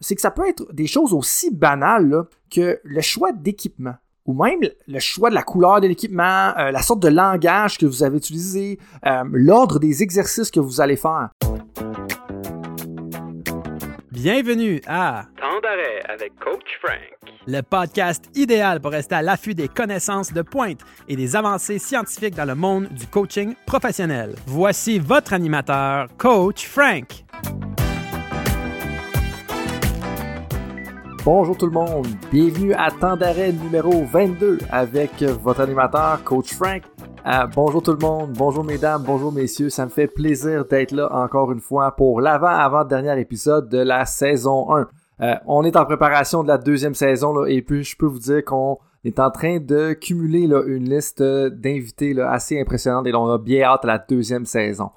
c'est que ça peut être des choses aussi banales que le choix d'équipement ou même le choix de la couleur de l'équipement, euh, la sorte de langage que vous avez utilisé, euh, l'ordre des exercices que vous allez faire. Bienvenue à Temps d'arrêt avec Coach Frank, le podcast idéal pour rester à l'affût des connaissances de pointe et des avancées scientifiques dans le monde du coaching professionnel. Voici votre animateur, Coach Frank. Bonjour tout le monde, bienvenue à Temps d'arrêt numéro 22 avec votre animateur, Coach Frank. Euh, bonjour tout le monde, bonjour mesdames, bonjour messieurs, ça me fait plaisir d'être là encore une fois pour l'avant-avant-dernier épisode de la saison 1. Euh, on est en préparation de la deuxième saison là, et puis je peux vous dire qu'on est en train de cumuler une liste d'invités assez impressionnante et on a bien hâte à la deuxième saison.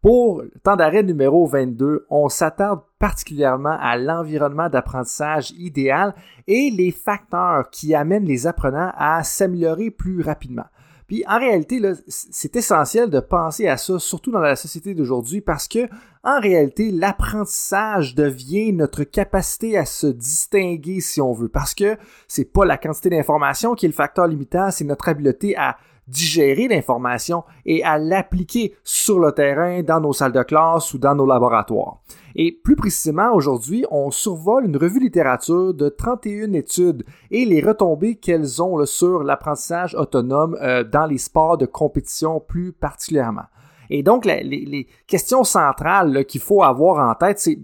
Pour temps d'arrêt numéro 22, on s'attarde particulièrement à l'environnement d'apprentissage idéal et les facteurs qui amènent les apprenants à s'améliorer plus rapidement. Puis en réalité, c'est essentiel de penser à ça, surtout dans la société d'aujourd'hui, parce que en réalité, l'apprentissage devient notre capacité à se distinguer, si on veut, parce que c'est pas la quantité d'informations qui est le facteur limitant, c'est notre habileté à digérer l'information et à l'appliquer sur le terrain, dans nos salles de classe ou dans nos laboratoires. Et plus précisément, aujourd'hui, on survole une revue littérature de 31 études et les retombées qu'elles ont sur l'apprentissage autonome euh, dans les sports de compétition plus particulièrement. Et donc, les, questions centrales qu'il faut avoir en tête, c'est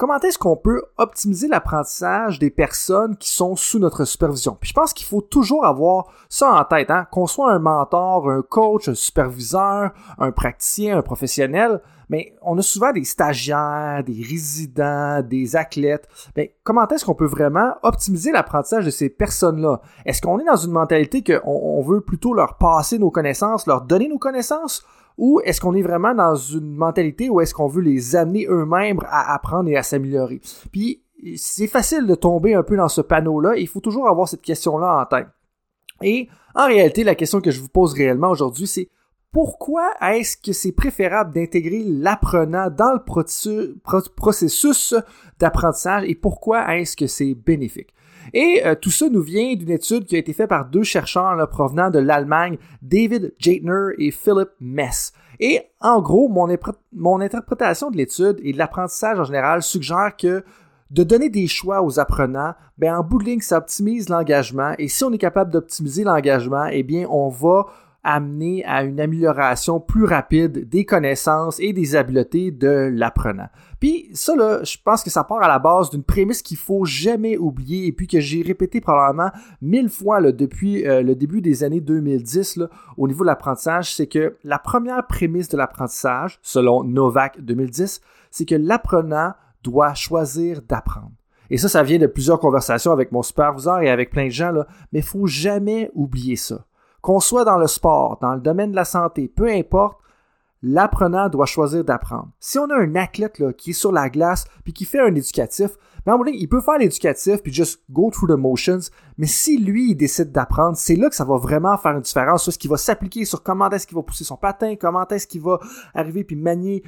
comment est-ce qu'on peut optimiser l'apprentissage des personnes qui sont sous notre supervision? Puis je pense qu'il faut toujours avoir ça en tête, hein? qu'on soit un mentor, un coach, un superviseur, un praticien, un professionnel, mais on a souvent des stagiaires, des résidents, des athlètes. Mais comment est-ce qu'on peut vraiment optimiser l'apprentissage de ces personnes-là? Est-ce qu'on est dans une mentalité qu'on on veut plutôt leur passer nos connaissances, leur donner nos connaissances? Ou est-ce qu'on est vraiment dans une mentalité où est-ce qu'on veut les amener eux-mêmes à apprendre et à s'améliorer? Puis, c'est facile de tomber un peu dans ce panneau-là. Il faut toujours avoir cette question-là en tête. Et en réalité, la question que je vous pose réellement aujourd'hui, c'est pourquoi est-ce que c'est préférable d'intégrer l'apprenant dans le processus d'apprentissage et pourquoi est-ce que c'est bénéfique? Et euh, tout ça nous vient d'une étude qui a été faite par deux chercheurs provenant de l'Allemagne, David Jaitner et Philip Mess. Et en gros, mon, interprétation de l'étude et de l'apprentissage en général suggère que de donner des choix aux apprenants, ben en bout de ligne, ça optimise l'engagement. Et si on est capable d'optimiser l'engagement, eh bien, on va amener à une amélioration plus rapide des connaissances et des habiletés de l'apprenant. Puis ça, je pense que ça part à la base d'une prémisse qu'il faut jamais oublier et puis que j'ai répété probablement mille fois depuis euh, le début des années 2010 là, au niveau de l'apprentissage, c'est que la première prémisse de l'apprentissage, selon Novak 2010, c'est que l'apprenant doit choisir d'apprendre. Et ça, ça vient de plusieurs conversations avec mon superviseur et avec plein de gens, mais il faut jamais oublier ça. Qu'on soit dans le sport, dans le domaine de la santé, peu importe, l'apprenant doit choisir d'apprendre. Si on a un athlète là, qui est sur la glace puis qui fait un éducatif, ben, il peut faire l'éducatif puis just go through the motions, mais si lui il décide d'apprendre, c'est là que ça va vraiment faire une différence sur ce qui va s'appliquer sur comment est-ce qu'il va pousser son patin, comment est-ce qu'il va arriver puis manier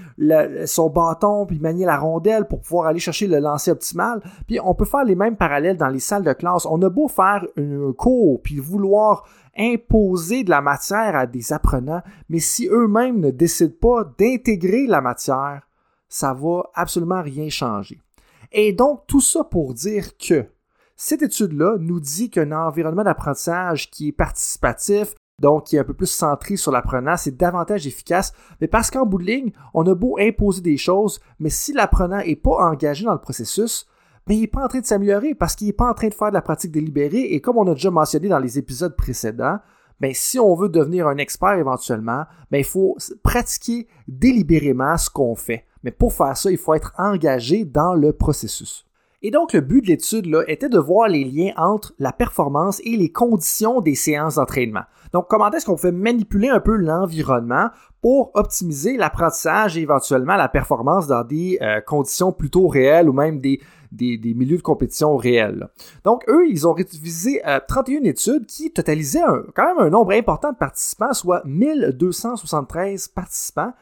son bâton puis manier la rondelle pour pouvoir aller chercher le lancer optimal. Puis on peut faire les mêmes parallèles dans les salles de classe. On a beau faire un cours puis vouloir imposer de la matière à des apprenants, mais si eux-mêmes ne décident pas d'intégrer la matière, ça va absolument rien changer. Et donc, tout ça pour dire que cette étude-là nous dit qu'un environnement d'apprentissage qui est participatif, donc qui est un peu plus centré sur l'apprenant, c'est davantage efficace, mais parce qu'en bout de ligne, on a beau imposer des choses, mais si l'apprenant n'est pas engagé dans le processus, mais il n'est pas en train de s'améliorer parce qu'il n'est pas en train de faire de la pratique délibérée. Et comme on a déjà mentionné dans les épisodes précédents, ben, si on veut devenir un expert éventuellement, ben, il faut pratiquer délibérément ce qu'on fait. Mais pour faire ça, il faut être engagé dans le processus. Et donc, le but de l'étude était de voir les liens entre la performance et les conditions des séances d'entraînement. Donc, comment est-ce qu'on fait manipuler un peu l'environnement pour optimiser l'apprentissage et éventuellement la performance dans des euh, conditions plutôt réelles ou même des, des, milieux de compétition réels. Donc, eux, ils ont révisé 31 euh, études qui totalisaient quand même un nombre important de participants, soit 1273 participants,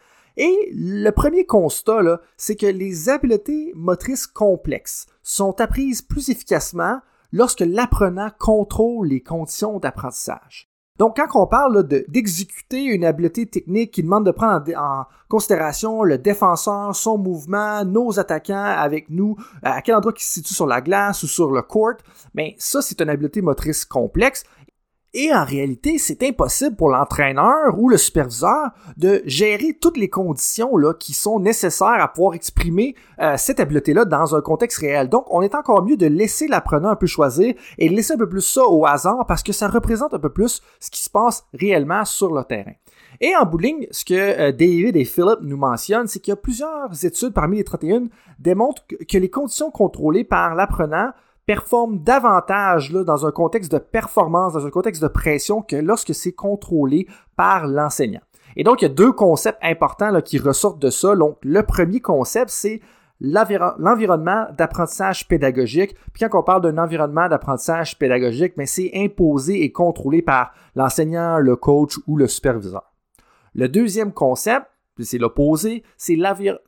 Et le premier constat, c'est que les habiletés motrices complexes sont apprises plus efficacement lorsque l'apprenant contrôle les conditions d'apprentissage. Donc, quand on parle d'exécuter une habileté technique qui demande de prendre en, considération le défenseur, son mouvement, nos attaquants avec nous, à quel endroit ils se situe sur la glace ou sur le court, mais ben, ça, c'est une habileté motrice complexe et en réalité, c'est impossible pour l'entraîneur ou le superviseur de gérer toutes les conditions là, qui sont nécessaires à pouvoir exprimer euh, cette habileté-là dans un contexte réel. Donc, on est encore mieux de laisser l'apprenant un peu choisir et de laisser un peu plus ça au hasard parce que ça représente un peu plus ce qui se passe réellement sur le terrain. Et en bout ce que euh, David et Philip nous mentionnent, c'est qu'il y a plusieurs études parmi les 31 démontrent que les conditions contrôlées par l'apprenant performe davantage dans un contexte de performance, dans un contexte de pression que lorsque c'est contrôlé par l'enseignant. Et donc, il y a deux concepts importants qui ressortent de ça. Donc, le premier concept, c'est l'environnement d'apprentissage pédagogique. Puis quand on parle d'un environnement d'apprentissage pédagogique, mais c'est imposé et contrôlé par l'enseignant, le coach ou le superviseur. Le deuxième concept, c'est l'opposé, c'est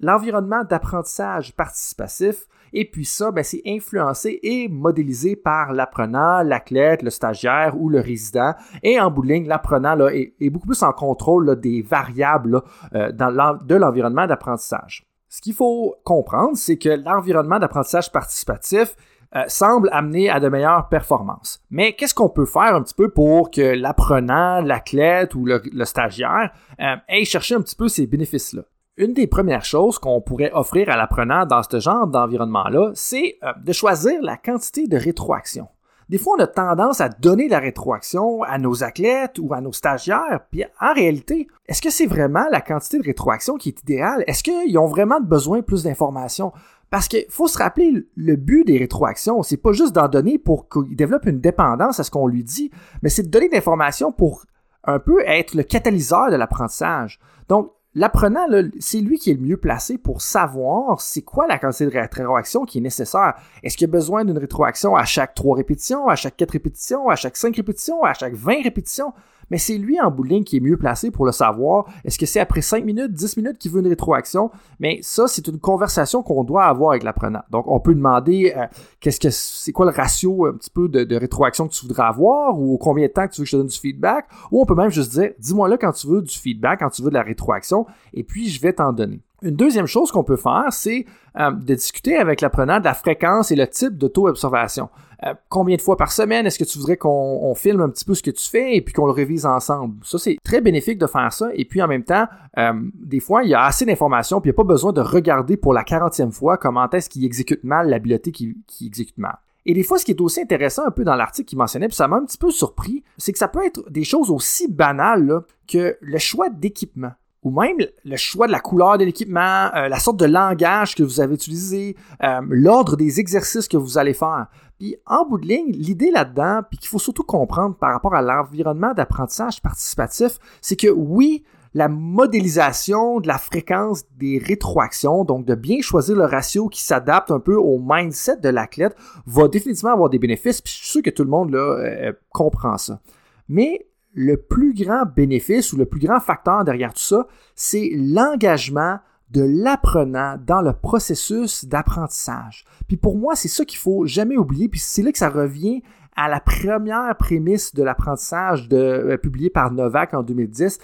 l'environnement d'apprentissage participatif. Et puis ça, ben, c'est influencé et modélisé par l'apprenant, l'athlète, le stagiaire ou le résident. Et en bout de ligne, l'apprenant est, beaucoup plus en contrôle des variables euh, de l'environnement d'apprentissage. Ce qu'il faut comprendre, c'est que l'environnement d'apprentissage participatif euh, semble amener à de meilleures performances. Mais qu'est-ce qu'on peut faire un petit peu pour que l'apprenant, l'athlète ou le, stagiaire euh, aille chercher un petit peu ces bénéfices-là? Une des premières choses qu'on pourrait offrir à l'apprenant dans ce genre d'environnement-là, c'est euh, de choisir la quantité de rétroaction. Des fois, on a tendance à donner la rétroaction à nos athlètes ou à nos stagiaires, puis en réalité, est-ce que c'est vraiment la quantité de rétroaction qui est idéale? Est-ce qu'ils ont vraiment besoin de plus d'informations? Parce qu'il faut se rappeler, le but des rétroactions, c'est pas juste d'en donner pour qu'il développe une dépendance à ce qu'on lui dit, mais c'est de donner de l'information pour un peu être le catalyseur de l'apprentissage. Donc, L'apprenant, c'est lui qui est le mieux placé pour savoir c'est quoi la quantité de rétroaction qui est nécessaire. Est-ce qu'il a besoin d'une rétroaction à chaque trois répétitions, à chaque quatre répétitions, à chaque cinq répétitions, à chaque 20 répétitions? Mais c'est lui en bout qui est mieux placé pour le savoir. Est-ce que c'est après 5 minutes, 10 minutes qu'il veut une rétroaction? Mais ça, c'est une conversation qu'on doit avoir avec l'apprenant. Donc, on peut demander euh, qu'est-ce que c'est quoi le ratio un petit peu de, rétroaction que tu voudrais avoir ou combien de temps tu veux que je te donne du feedback? Ou on peut même juste dire, dis-moi là quand tu veux du feedback, quand tu veux de la rétroaction, et puis je vais t'en donner. Une deuxième chose qu'on peut faire, c'est euh, de discuter avec l'apprenant de la fréquence et le type de taux d'observation. Euh, combien de fois par semaine est-ce que tu voudrais qu'on filme un petit peu ce que tu fais et puis qu'on le révise ensemble? Ça, c'est très bénéfique de faire ça. Et puis en même temps, euh, des fois, il y a assez d'informations puis il n'y a pas besoin de regarder pour la 40e fois comment est-ce qu'il exécute mal l'habileté qui, qui exécute mal. Et des fois, ce qui est aussi intéressant un peu dans l'article qu'il mentionnait, puis ça m'a un petit peu surpris, c'est que ça peut être des choses aussi banales que le choix d'équipement ou même le choix de la couleur de l'équipement, euh, la sorte de langage que vous avez utilisé, euh, l'ordre des exercices que vous allez faire. Puis en bout de ligne, l'idée là-dedans, puis qu'il faut surtout comprendre par rapport à l'environnement d'apprentissage participatif, c'est que oui, la modélisation de la fréquence des rétroactions, donc de bien choisir le ratio qui s'adapte un peu au mindset de l'athlète, va définitivement avoir des bénéfices, puis je suis sûr que tout le monde là, euh, comprend ça. Mais le plus grand bénéfice ou le plus grand facteur derrière tout ça, c'est l'engagement de l'apprenant dans le processus d'apprentissage. Puis pour moi, c'est ça qu'il faut jamais oublier, puis c'est là que ça revient à la première prémisse de l'apprentissage euh, publié par Novak en 2010,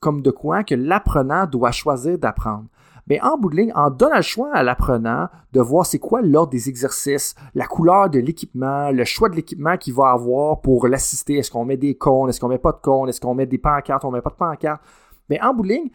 comme de quoi que l'apprenant doit choisir d'apprendre. Mais en bout de ligne, en donnant le choix à l'apprenant de voir c'est quoi l'ordre des exercices, la couleur de l'équipement, le choix de l'équipement qu'il va avoir pour l'assister. Est-ce qu'on met des cônes, est-ce qu'on met pas de cônes, est-ce qu'on met des pancartes, on met pas de pancartes? Mais en bout de ligne,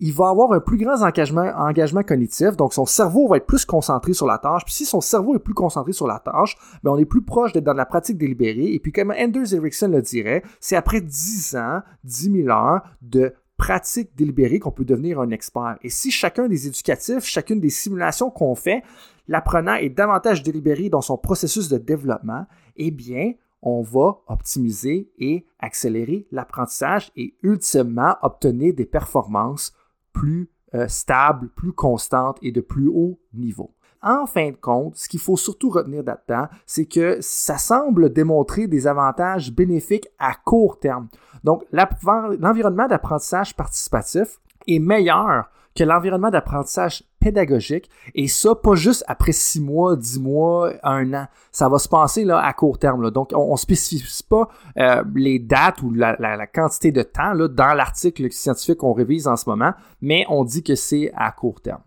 il va avoir un plus grand engagement, engagement cognitif, donc son cerveau va être plus concentré sur la tâche. Puis si son cerveau est plus concentré sur la tâche, ben on est plus proche d'être dans la pratique délibérée. Et puis comme Anders Ericsson le dirait, c'est après 10 ans, 10 000 heures de pratique délibérée qu'on peut devenir un expert. Et si chacun des éducatifs, chacune des simulations qu'on fait, l'apprenant est davantage délibéré dans son processus de développement, eh bien, on va optimiser et accélérer l'apprentissage et ultimement obtenir des performances plus euh, stables, plus constantes et de plus haut niveau. En fin de compte, ce qu'il faut surtout retenir là-dedans, c'est que ça semble démontrer des avantages bénéfiques à court terme. Donc, l'environnement d'apprentissage participatif est meilleur que l'environnement d'apprentissage pédagogique, et ça, pas juste après six mois, dix mois, un an. Ça va se passer là, à court terme. Donc, on ne spécifie pas euh, les dates ou la, quantité de temps dans l'article scientifique qu'on révise en ce moment, mais on dit que c'est à court terme.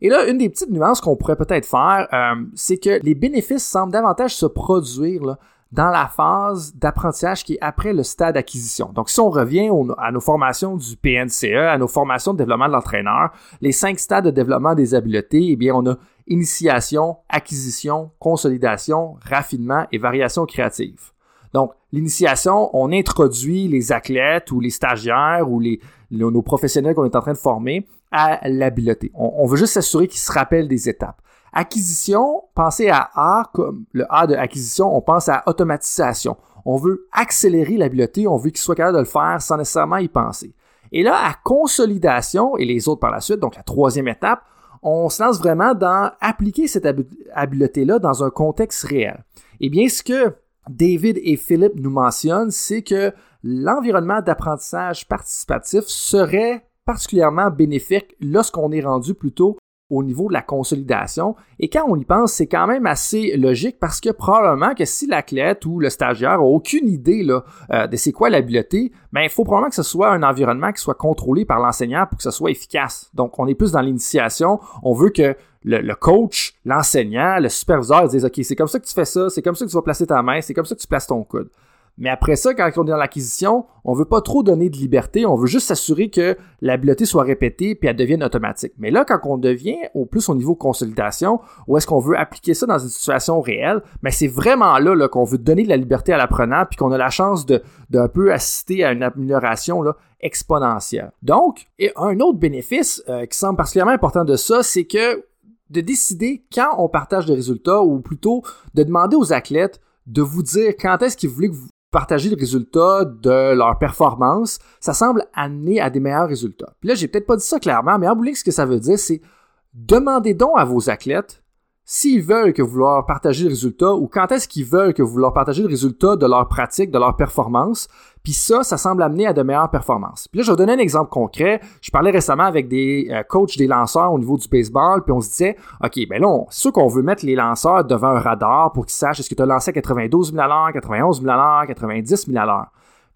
Et là, une des petites nuances qu'on pourrait peut-être faire, euh, c'est que les bénéfices semblent davantage se produire dans la phase d'apprentissage qui est après le stade d'acquisition. Donc, si on revient à nos formations du PNCE, à nos formations de développement de l'entraîneur, les cinq stades de développement des habiletés, eh bien, on a initiation, acquisition, consolidation, raffinement et variation créative. Donc, l'initiation, on introduit les athlètes ou les stagiaires ou les, nos professionnels qu'on est en train de former à l'habileté. On, veut juste s'assurer qu'ils se rappellent des étapes. Acquisition, pensez à A comme le A de acquisition, on pense à automatisation. On veut accélérer l'habileté, on veut qu'il soit capable de le faire sans nécessairement y penser. Et là, à consolidation, et les autres par la suite, donc la troisième étape, on se lance vraiment dans appliquer cette habileté-là dans un contexte réel. Eh bien, ce que David et Philippe nous mentionnent, c'est que l'environnement d'apprentissage participatif serait particulièrement bénéfique lorsqu'on est rendu plutôt au niveau de la consolidation. Et quand on y pense, c'est quand même assez logique parce que probablement que si l'athlète ou le stagiaire a aucune idée euh, de c'est quoi l'habileté, ben, il faut probablement que ce soit un environnement qui soit contrôlé par l'enseignant pour que ce soit efficace. Donc, on est plus dans l'initiation. On veut que le, coach, l'enseignant, le superviseur disent OK, c'est comme ça que tu fais ça, c'est comme ça que tu vas placer ta main, c'est comme ça que tu places ton coude. Mais après ça, quand on est dans l'acquisition, on veut pas trop donner de liberté, on veut juste s'assurer que l'habileté soit répétée puis elle devienne automatique. Mais là, quand on devient au plus au niveau consolidation, où est-ce qu'on veut appliquer ça dans une situation réelle, mais c'est vraiment là, là qu'on veut donner de la liberté à l'apprenant puis qu'on a la chance de d'un peu assister à une amélioration là, exponentielle. Donc, et un autre bénéfice euh, qui semble particulièrement important de ça, c'est que de décider quand on partage les résultats ou plutôt de demander aux athlètes de vous dire quand est-ce qu'ils voulaient que vous partager le résultat de leur performance, ça semble amener à des meilleurs résultats. Puis là, j'ai peut-être pas dit ça clairement, mais en bout ce que ça veut dire, c'est demandez donc à vos athlètes s'ils veulent que vous leur partagez le résultat ou quand est-ce qu'ils veulent que vous leur partagez le résultat de leur pratique, de leur performance, puis ça, ça semble amener à de meilleures performances. Puis là, je vais donner un exemple concret. Je parlais récemment avec des euh, coachs des lanceurs au niveau du baseball, puis on se disait, OK, ben là, c'est sûr qu'on veut mettre les lanceurs devant un radar pour qu'ils sachent est-ce que tu as lancé à 92 000 à l'heure, 91 000 à l'heure, 90 000 à l'heure.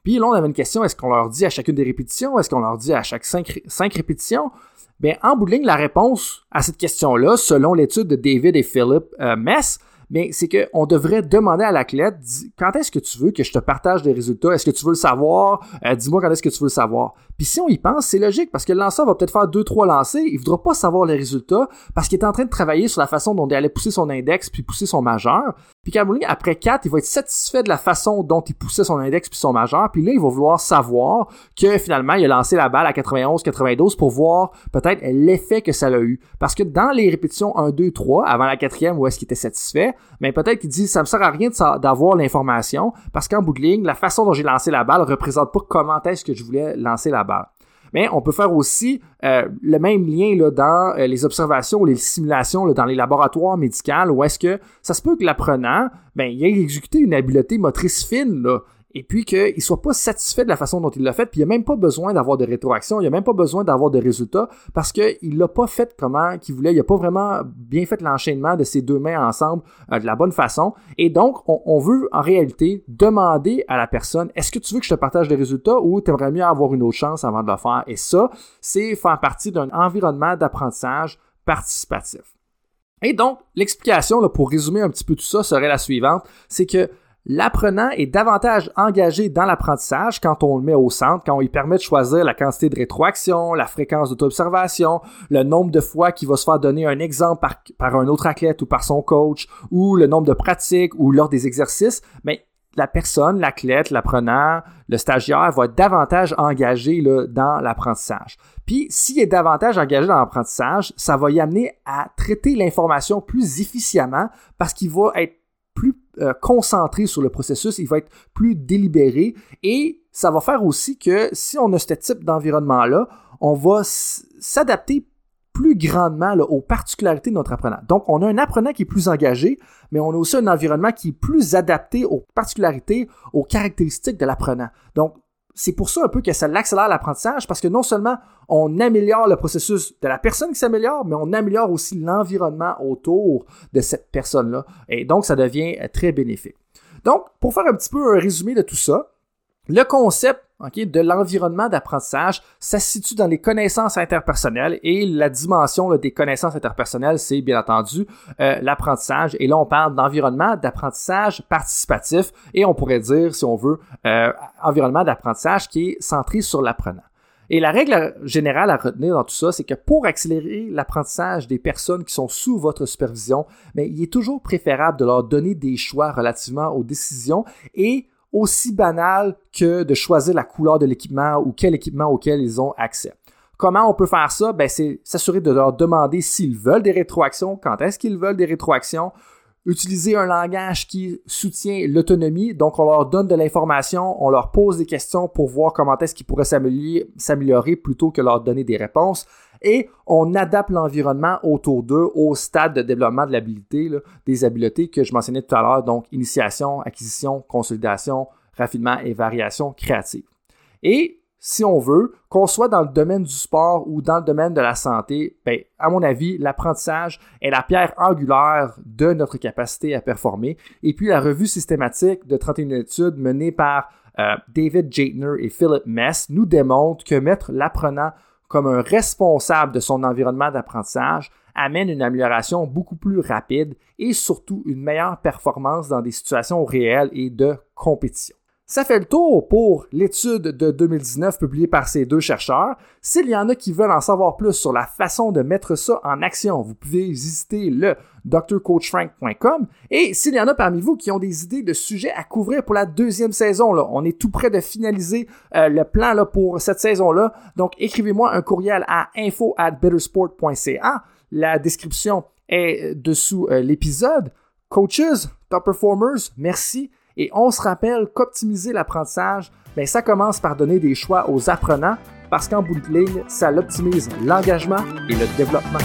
Puis là, on avait une question, est-ce qu'on leur dit à chacune des répétitions? Est-ce qu'on leur dit à chaque cinq, cinq répétitions? Bien, en bout de ligne, la réponse à cette question-là, selon l'étude de David et Philip euh, Mess, mais c'est qu'on devrait demander à l'athlète quand est-ce que tu veux que je te partage des résultats? Est-ce que tu veux le savoir? Euh, dis-moi quand est-ce que tu veux le savoir. Puis si on y pense, c'est logique parce que le lanceur va peut-être faire deux, trois lancers, il voudra pas savoir les résultats parce qu'il est en train de travailler sur la façon dont il allait pousser son index puis pousser son majeur. Puis qu'à après 4, il va être satisfait de la façon dont il poussait son index puis son majeur. Puis là, il va vouloir savoir que finalement, il a lancé la balle à 91, 92 pour voir peut-être l'effet que ça a eu. Parce que dans les répétitions 1, 2, 3, avant la quatrième où est-ce qu'il était satisfait, mais peut-être qu'il dit ça me sert à rien d'avoir l'information parce qu'en bout de ligne, la façon dont j'ai lancé la balle représente pas comment est-ce que je voulais lancer la balle. Mais on peut faire aussi euh, le même lien là, dans euh, les observations ou les simulations dans les laboratoires médicaux où est-ce que ça se peut que l'apprenant, ben, il ait exécuté une habileté motrice fine, là, et puis qu'il ne soit pas satisfait de la façon dont il l'a fait, puis il n'a même pas besoin d'avoir de rétroaction, il n'a même pas besoin d'avoir de résultats parce qu'il ne l'a pas fait comment qu'il voulait, il n'a pas vraiment bien fait l'enchaînement de ses deux mains ensemble euh, de la bonne façon. Et donc, on, veut en réalité demander à la personne, est-ce que tu veux que je te partage les résultats ou tu aimerais mieux avoir une autre chance avant de le faire? Et ça, c'est faire partie d'un environnement d'apprentissage participatif. Et donc, l'explication, pour résumer un petit peu tout ça, serait la suivante, c'est que L'apprenant est davantage engagé dans l'apprentissage quand on le met au centre, quand on lui permet de choisir la quantité de rétroaction, la fréquence d'auto-observation, le nombre de fois qu'il va se faire donner un exemple par, un autre athlète ou par son coach, ou le nombre de pratiques ou lors des exercices. Mais la personne, l'athlète, l'apprenant, le stagiaire va être davantage engagé dans l'apprentissage. Puis, s'il est davantage engagé dans l'apprentissage, ça va y amener à traiter l'information plus efficacement parce qu'il va être euh, concentré sur le processus, il va être plus délibéré et ça va faire aussi que si on a ce type d'environnement-là, on va s'adapter plus grandement aux particularités de notre apprenant. Donc, on a un apprenant qui est plus engagé, mais on a aussi un environnement qui est plus adapté aux particularités, aux caractéristiques de l'apprenant. Donc, c'est pour ça un peu que ça l'accélère l'apprentissage parce que non seulement on améliore le processus de la personne qui s'améliore, mais on améliore aussi l'environnement autour de cette personne-là. Et donc, ça devient très bénéfique. Donc, pour faire un petit peu un résumé de tout ça, le concept de l'environnement d'apprentissage, ça se situe dans les connaissances interpersonnelles et la dimension des connaissances interpersonnelles, c'est bien entendu euh, l'apprentissage. Et là, on parle d'environnement d'apprentissage participatif et on pourrait dire, si on veut, euh, environnement d'apprentissage qui est centré sur l'apprenant. Et la règle générale à retenir dans tout ça, c'est que pour accélérer l'apprentissage des personnes qui sont sous votre supervision, mais il est toujours préférable de leur donner des choix relativement aux décisions et aussi banal que de choisir la couleur de l'équipement ou quel équipement auquel ils ont accès. Comment on peut faire ça? Ben, c'est s'assurer de leur demander s'ils veulent des rétroactions, quand est-ce qu'ils veulent des rétroactions, utiliser un langage qui soutient l'autonomie. Donc, on leur donne de l'information, on leur pose des questions pour voir comment est-ce qu'ils pourraient s'améliorer plutôt que leur donner des réponses. Et on adapte l'environnement autour d'eux au stade de développement de l'habilité, des habiletés que je mentionnais tout à l'heure, donc initiation, acquisition, consolidation, raffinement et variation créative. Et si on veut, qu'on soit dans le domaine du sport ou dans le domaine de la santé, ben, à mon avis, l'apprentissage est la pierre angulaire de notre capacité à performer. Et puis, la revue systématique de 31 études menée par euh, David Jaitner et Philip Mess nous démontre que mettre l'apprenant comme un responsable de son environnement d'apprentissage amène une amélioration beaucoup plus rapide et surtout une meilleure performance dans des situations réelles et de compétition. Ça fait le tour pour l'étude de 2019 publiée par ces deux chercheurs. S'il y en a qui veulent en savoir plus sur la façon de mettre ça en action, vous pouvez visiter le drcoachfrank.com. Et s'il y en a parmi vous qui ont des idées de sujets à couvrir pour la deuxième saison, on est tout près de finaliser euh, le plan pour cette saison-là. Donc, écrivez-moi un courriel à info at bettersport.ca. La description est dessous euh, l'épisode. Coaches, top performers, merci et on se rappelle qu'optimiser l'apprentissage, ben, ça commence par donner des choix aux apprenants parce qu'en bout de ligne, ça l'optimise l'engagement et le développement.